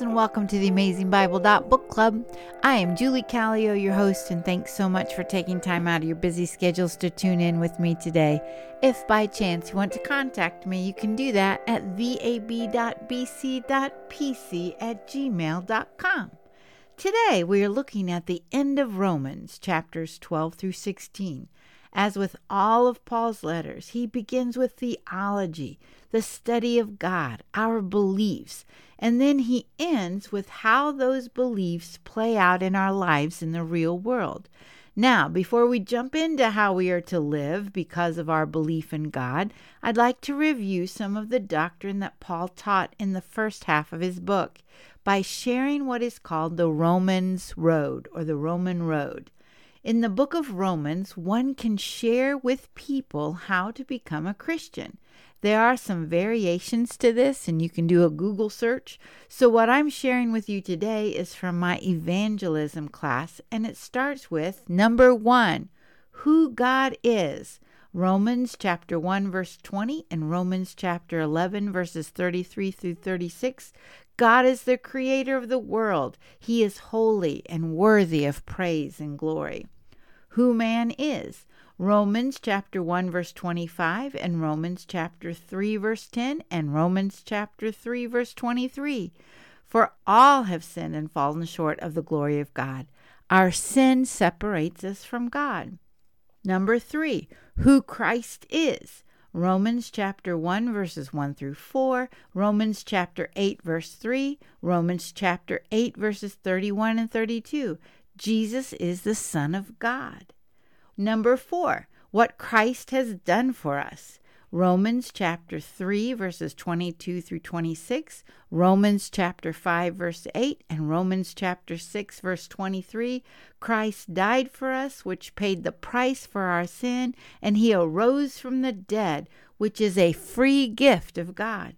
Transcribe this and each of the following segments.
and welcome to the Amazing Bible Book Club. I am Julie Callio, your host, and thanks so much for taking time out of your busy schedules to tune in with me today. If by chance you want to contact me, you can do that at vab.bc.pc at gmail.com. Today we are looking at the end of Romans, chapters 12 through 16. As with all of Paul's letters, he begins with theology, the study of God, our beliefs, and then he ends with how those beliefs play out in our lives in the real world. Now, before we jump into how we are to live because of our belief in God, I'd like to review some of the doctrine that Paul taught in the first half of his book by sharing what is called the Romans Road or the Roman Road. In the book of Romans, one can share with people how to become a Christian. There are some variations to this, and you can do a Google search. So, what I'm sharing with you today is from my evangelism class, and it starts with number one who God is. Romans chapter 1, verse 20, and Romans chapter 11, verses 33 through 36. God is the creator of the world. He is holy and worthy of praise and glory. Who man is. Romans chapter 1 verse 25 and Romans chapter 3 verse 10 and Romans chapter 3 verse 23. For all have sinned and fallen short of the glory of God. Our sin separates us from God. Number 3, who Christ is. Romans chapter 1 verses 1 through 4, Romans chapter 8 verse 3, Romans chapter 8 verses 31 and 32. Jesus is the Son of God. Number 4, what Christ has done for us. Romans chapter 3, verses 22 through 26, Romans chapter 5, verse 8, and Romans chapter 6, verse 23. Christ died for us, which paid the price for our sin, and he arose from the dead, which is a free gift of God.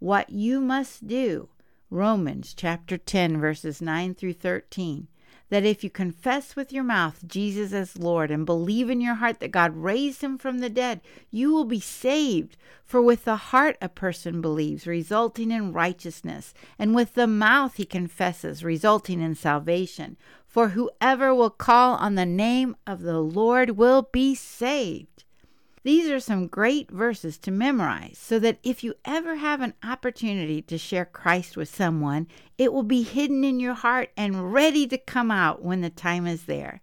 What you must do. Romans chapter 10, verses 9 through 13 that if you confess with your mouth Jesus as Lord and believe in your heart that God raised him from the dead, you will be saved. For with the heart a person believes, resulting in righteousness, and with the mouth he confesses, resulting in salvation. For whoever will call on the name of the Lord will be saved. These are some great verses to memorize so that if you ever have an opportunity to share Christ with someone, it will be hidden in your heart and ready to come out when the time is there.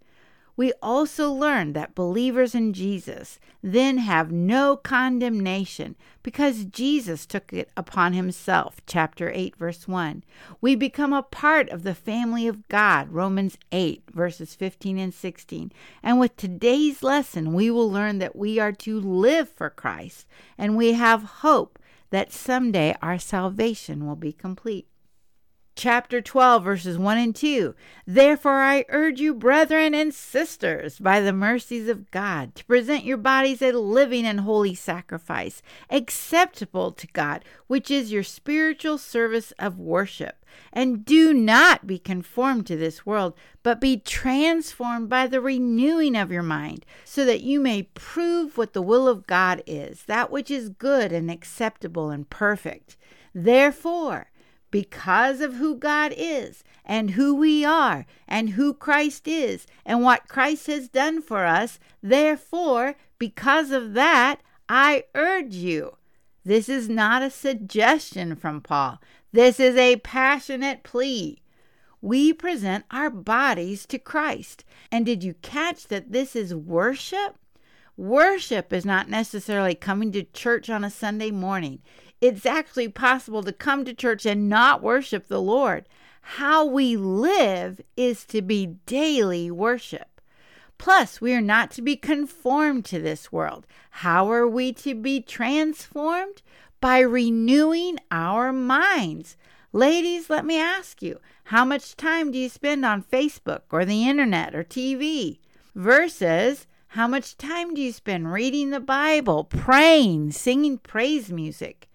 We also learn that believers in Jesus then have no condemnation because Jesus took it upon himself. Chapter 8, verse 1. We become a part of the family of God. Romans 8, verses 15 and 16. And with today's lesson, we will learn that we are to live for Christ and we have hope that someday our salvation will be complete chapter 12, verses 1 and 2. Therefore, I urge you, brethren and sisters, by the mercies of God, to present your bodies a living and holy sacrifice, acceptable to God, which is your spiritual service of worship. And do not be conformed to this world, but be transformed by the renewing of your mind, so that you may prove what the will of God is, that which is good and acceptable and perfect. Therefore, because of who God is and who we are and who Christ is and what Christ has done for us. Therefore, because of that, I urge you. This is not a suggestion from Paul. This is a passionate plea. We present our bodies to Christ. And did you catch that this is worship? Worship is not necessarily coming to church on a Sunday morning it's actually possible to come to church and not worship the Lord. How we live is to be daily worship. Plus, we are not to be conformed to this world. How are we to be transformed? By renewing our minds. Ladies, let me ask you how much time do you spend on Facebook or the internet or TV? Versus how much time do you spend reading the Bible, praying, singing praise music?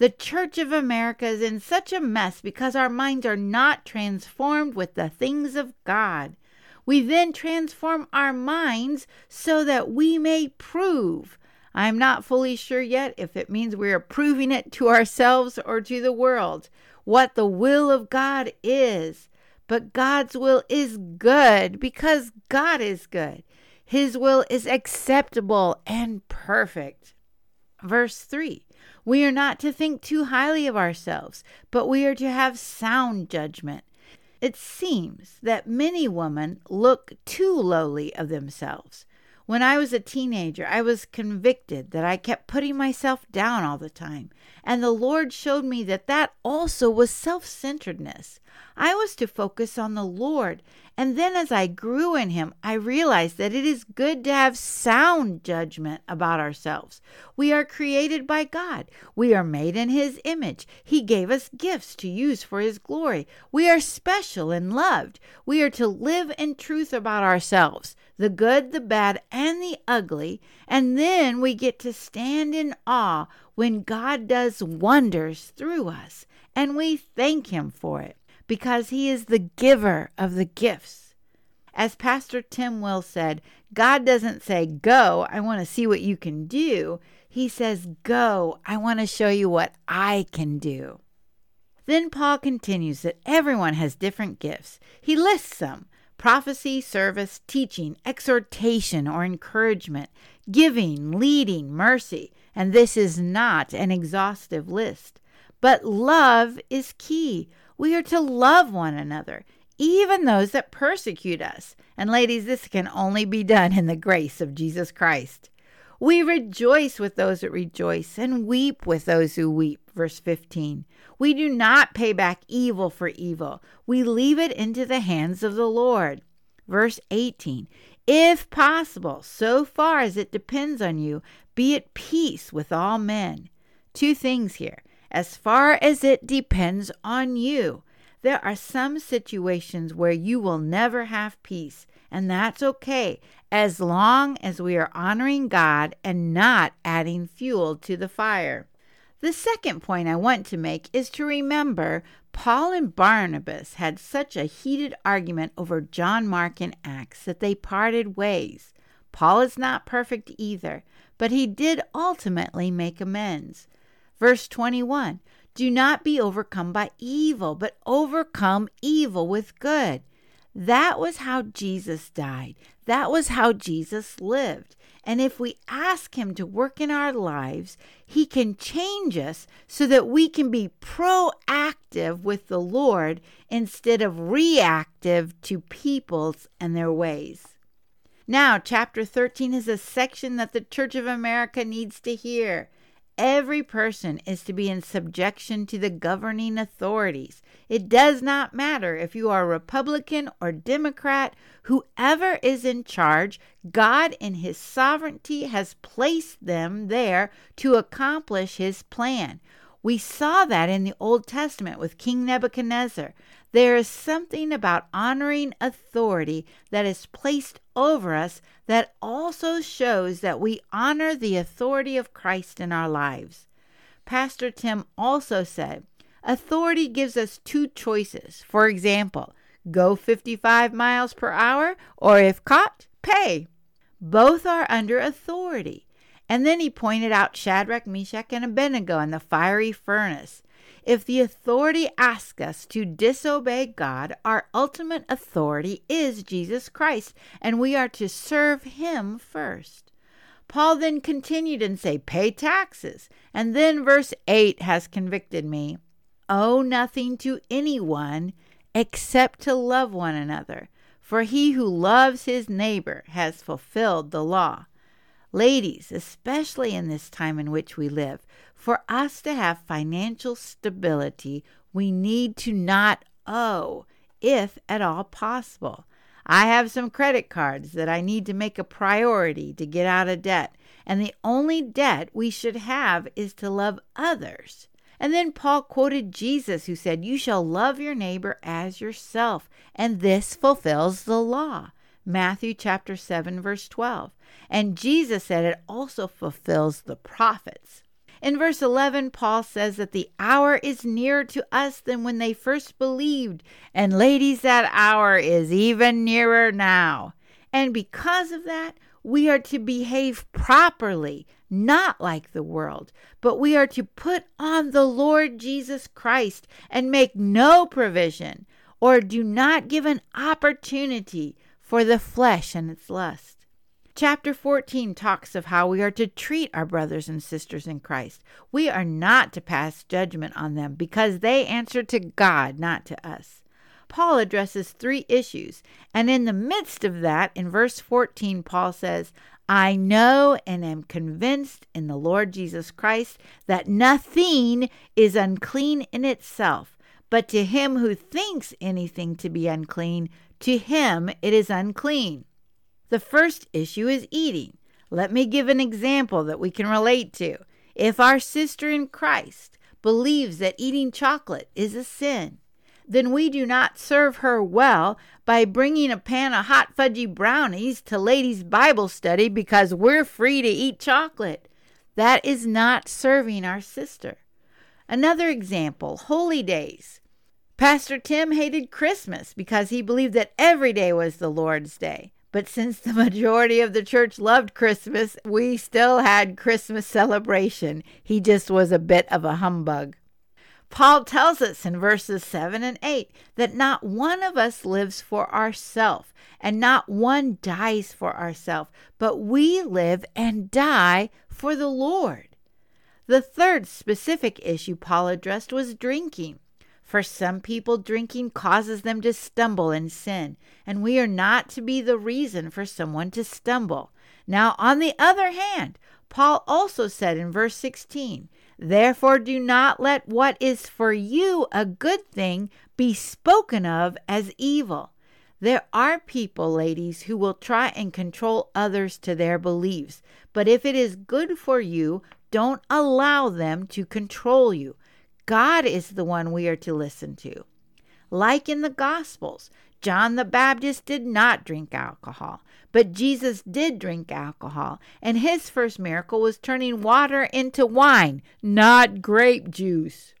The Church of America is in such a mess because our minds are not transformed with the things of God. We then transform our minds so that we may prove. I'm not fully sure yet if it means we are proving it to ourselves or to the world what the will of God is. But God's will is good because God is good. His will is acceptable and perfect. Verse 3 We are not to think too highly of ourselves, but we are to have sound judgment. It seems that many women look too lowly of themselves. When I was a teenager, I was convicted that I kept putting myself down all the time, and the Lord showed me that that also was self centeredness. I was to focus on the Lord, and then as I grew in Him, I realized that it is good to have sound judgment about ourselves. We are created by God, we are made in His image. He gave us gifts to use for His glory. We are special and loved. We are to live in truth about ourselves the good, the bad, and the ugly, and then we get to stand in awe when God does wonders through us, and we thank Him for it because He is the giver of the gifts. As Pastor Tim Will said, God doesn't say, Go, I want to see what you can do. He says, Go, I want to show you what I can do. Then Paul continues that everyone has different gifts. He lists them prophecy, service, teaching, exhortation or encouragement, giving, leading, mercy. And this is not an exhaustive list. But love is key. We are to love one another, even those that persecute us. And ladies, this can only be done in the grace of Jesus Christ. We rejoice with those that rejoice and weep with those who weep. Verse 15. We do not pay back evil for evil, we leave it into the hands of the Lord. Verse 18. If possible, so far as it depends on you, be at peace with all men. Two things here. As far as it depends on you, there are some situations where you will never have peace, and that's okay as long as we are honoring God and not adding fuel to the fire. The second point I want to make is to remember Paul and Barnabas had such a heated argument over John Mark in Acts that they parted ways. Paul is not perfect either, but he did ultimately make amends. Verse 21 Do not be overcome by evil, but overcome evil with good. That was how Jesus died. That was how Jesus lived. And if we ask Him to work in our lives, He can change us so that we can be proactive with the Lord instead of reactive to peoples and their ways. Now, chapter 13 is a section that the Church of America needs to hear. Every person is to be in subjection to the governing authorities. It does not matter if you are Republican or Democrat, whoever is in charge, God in His sovereignty has placed them there to accomplish His plan. We saw that in the Old Testament with King Nebuchadnezzar. There is something about honoring authority that is placed over us that also shows that we honor the authority of Christ in our lives. Pastor Tim also said, Authority gives us two choices. For example, go 55 miles per hour, or if caught, pay. Both are under authority. And then he pointed out Shadrach, Meshach, and Abednego in the fiery furnace. If the authority asks us to disobey God, our ultimate authority is Jesus Christ, and we are to serve him first. Paul then continued and say, Pay taxes. And then verse 8 has convicted me. Owe nothing to anyone except to love one another, for he who loves his neighbor has fulfilled the law. Ladies, especially in this time in which we live, for us to have financial stability, we need to not owe, if at all possible. I have some credit cards that I need to make a priority to get out of debt, and the only debt we should have is to love others. And then Paul quoted Jesus, who said, You shall love your neighbor as yourself, and this fulfills the law. Matthew chapter 7, verse 12. And Jesus said it also fulfills the prophets. In verse 11, Paul says that the hour is nearer to us than when they first believed. And ladies, that hour is even nearer now. And because of that, we are to behave properly, not like the world, but we are to put on the Lord Jesus Christ and make no provision or do not give an opportunity for the flesh and its lust. Chapter 14 talks of how we are to treat our brothers and sisters in Christ. We are not to pass judgment on them because they answer to God, not to us. Paul addresses three issues, and in the midst of that, in verse 14, Paul says, I know and am convinced in the Lord Jesus Christ that nothing is unclean in itself, but to him who thinks anything to be unclean, to him it is unclean. The first issue is eating. Let me give an example that we can relate to. If our sister in Christ believes that eating chocolate is a sin, then we do not serve her well by bringing a pan of hot fudgy brownies to ladies' Bible study because we're free to eat chocolate. That is not serving our sister. Another example holy days. Pastor Tim hated Christmas because he believed that every day was the Lord's Day. But since the majority of the church loved Christmas, we still had Christmas celebration. He just was a bit of a humbug. Paul tells us in verses 7 and 8 that not one of us lives for ourselves, and not one dies for ourselves, but we live and die for the Lord. The third specific issue Paul addressed was drinking. For some people, drinking causes them to stumble and sin, and we are not to be the reason for someone to stumble. Now, on the other hand, Paul also said in verse 16, Therefore, do not let what is for you a good thing be spoken of as evil. There are people, ladies, who will try and control others to their beliefs, but if it is good for you, don't allow them to control you. God is the one we are to listen to. Like in the Gospels, John the Baptist did not drink alcohol, but Jesus did drink alcohol, and his first miracle was turning water into wine, not grape juice.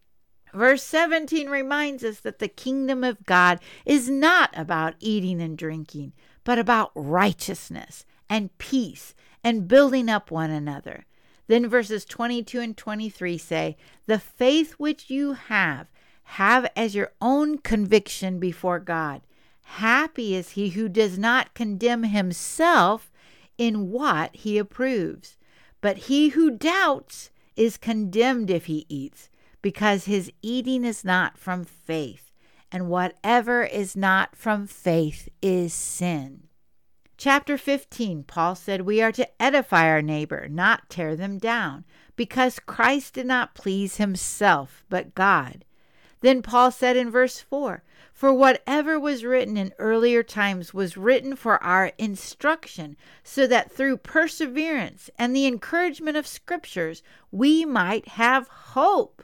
Verse 17 reminds us that the kingdom of God is not about eating and drinking, but about righteousness and peace and building up one another. Then verses 22 and 23 say, The faith which you have, have as your own conviction before God. Happy is he who does not condemn himself in what he approves. But he who doubts is condemned if he eats, because his eating is not from faith, and whatever is not from faith is sin. Chapter 15, Paul said we are to edify our neighbor, not tear them down, because Christ did not please himself, but God. Then Paul said in verse 4 For whatever was written in earlier times was written for our instruction, so that through perseverance and the encouragement of scriptures we might have hope.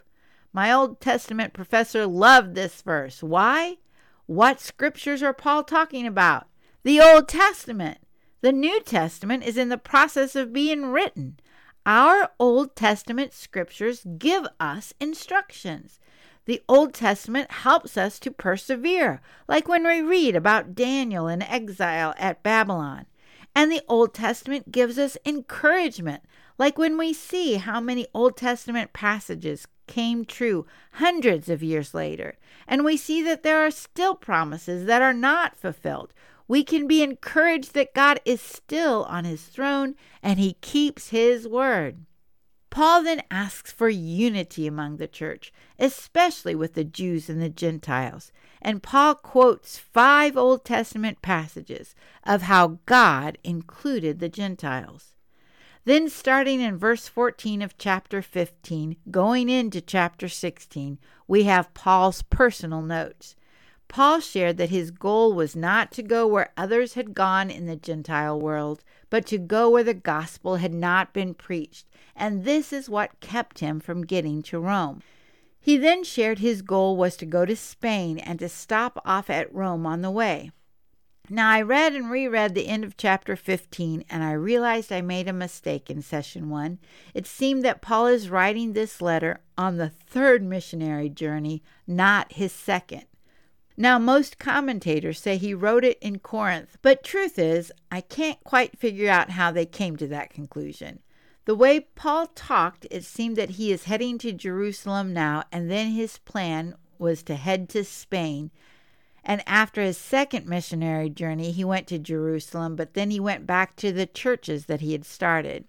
My Old Testament professor loved this verse. Why? What scriptures are Paul talking about? The Old Testament. The New Testament is in the process of being written. Our Old Testament scriptures give us instructions. The Old Testament helps us to persevere, like when we read about Daniel in exile at Babylon. And the Old Testament gives us encouragement, like when we see how many Old Testament passages came true hundreds of years later, and we see that there are still promises that are not fulfilled we can be encouraged that God is still on his throne and he keeps his word. Paul then asks for unity among the church, especially with the Jews and the Gentiles. And Paul quotes five Old Testament passages of how God included the Gentiles. Then, starting in verse 14 of chapter 15, going into chapter 16, we have Paul's personal notes. Paul shared that his goal was not to go where others had gone in the Gentile world, but to go where the gospel had not been preached, and this is what kept him from getting to Rome. He then shared his goal was to go to Spain and to stop off at Rome on the way. Now, I read and reread the end of chapter 15, and I realized I made a mistake in session one. It seemed that Paul is writing this letter on the third missionary journey, not his second. Now, most commentators say he wrote it in Corinth, but truth is, I can't quite figure out how they came to that conclusion. The way Paul talked, it seemed that he is heading to Jerusalem now, and then his plan was to head to Spain. And after his second missionary journey, he went to Jerusalem, but then he went back to the churches that he had started.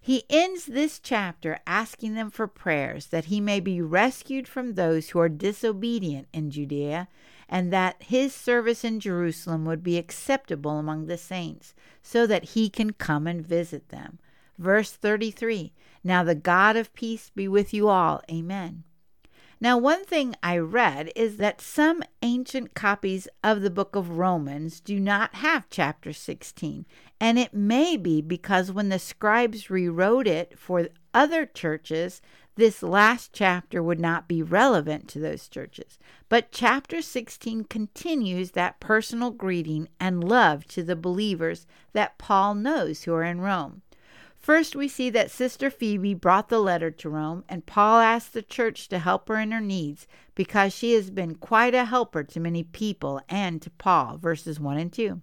He ends this chapter asking them for prayers that he may be rescued from those who are disobedient in Judea, and that his service in Jerusalem would be acceptable among the saints, so that he can come and visit them. Verse 33 Now the God of peace be with you all. Amen. Now, one thing I read is that some ancient copies of the book of Romans do not have chapter 16, and it may be because when the scribes rewrote it for other churches, this last chapter would not be relevant to those churches. But chapter 16 continues that personal greeting and love to the believers that Paul knows who are in Rome. First, we see that Sister Phoebe brought the letter to Rome, and Paul asked the church to help her in her needs because she has been quite a helper to many people and to Paul, verses 1 and 2.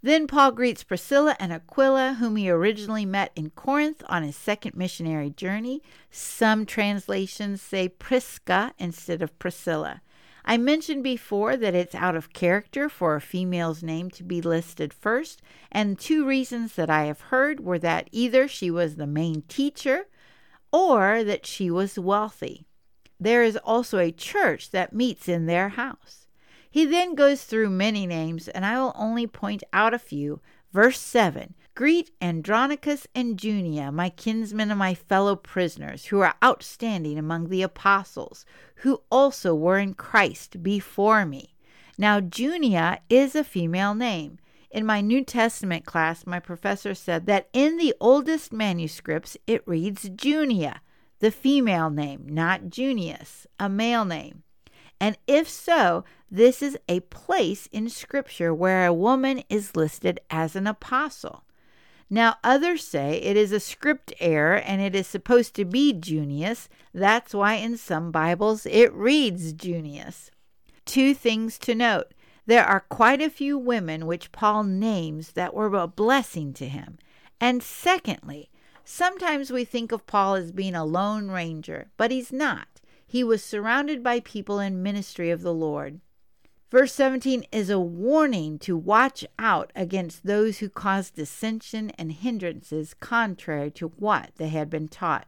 Then Paul greets Priscilla and Aquila, whom he originally met in Corinth on his second missionary journey. Some translations say Prisca instead of Priscilla. I mentioned before that it's out of character for a female's name to be listed first, and two reasons that I have heard were that either she was the main teacher or that she was wealthy. There is also a church that meets in their house. He then goes through many names, and I will only point out a few. Verse 7 Greet Andronicus and Junia, my kinsmen and my fellow prisoners, who are outstanding among the apostles, who also were in Christ before me. Now, Junia is a female name. In my New Testament class, my professor said that in the oldest manuscripts it reads Junia, the female name, not Junius, a male name. And if so, this is a place in Scripture where a woman is listed as an apostle. Now, others say it is a script error and it is supposed to be Junius. That's why in some Bibles it reads Junius. Two things to note there are quite a few women which Paul names that were a blessing to him. And secondly, sometimes we think of Paul as being a lone ranger, but he's not. He was surrounded by people in ministry of the Lord. Verse 17 is a warning to watch out against those who cause dissension and hindrances contrary to what they had been taught.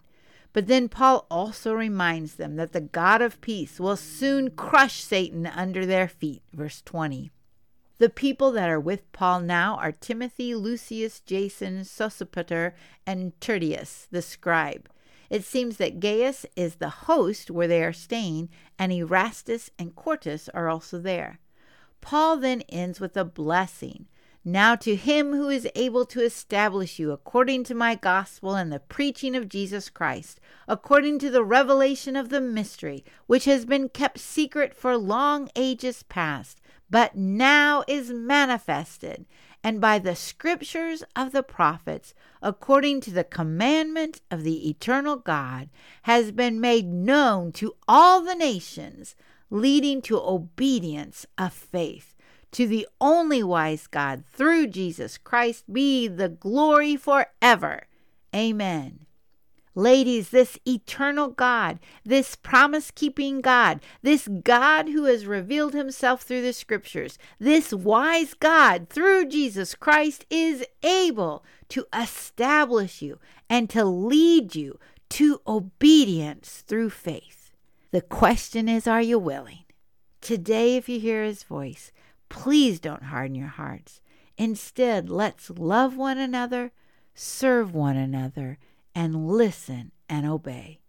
But then Paul also reminds them that the God of peace will soon crush Satan under their feet. Verse 20. The people that are with Paul now are Timothy, Lucius, Jason, Sosipater, and Tertius, the scribe. It seems that Gaius is the host where they are staying, and Erastus and Quartus are also there. Paul then ends with a blessing. Now to him who is able to establish you according to my gospel and the preaching of Jesus Christ, according to the revelation of the mystery, which has been kept secret for long ages past, but now is manifested and by the scriptures of the prophets, according to the commandment of the eternal God, has been made known to all the nations, leading to obedience of faith. To the only wise God, through Jesus Christ, be the glory forever. Amen. Ladies, this eternal God, this promise keeping God, this God who has revealed himself through the scriptures, this wise God through Jesus Christ is able to establish you and to lead you to obedience through faith. The question is are you willing? Today, if you hear his voice, please don't harden your hearts. Instead, let's love one another, serve one another and listen and obey.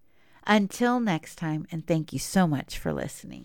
Until next time, and thank you so much for listening.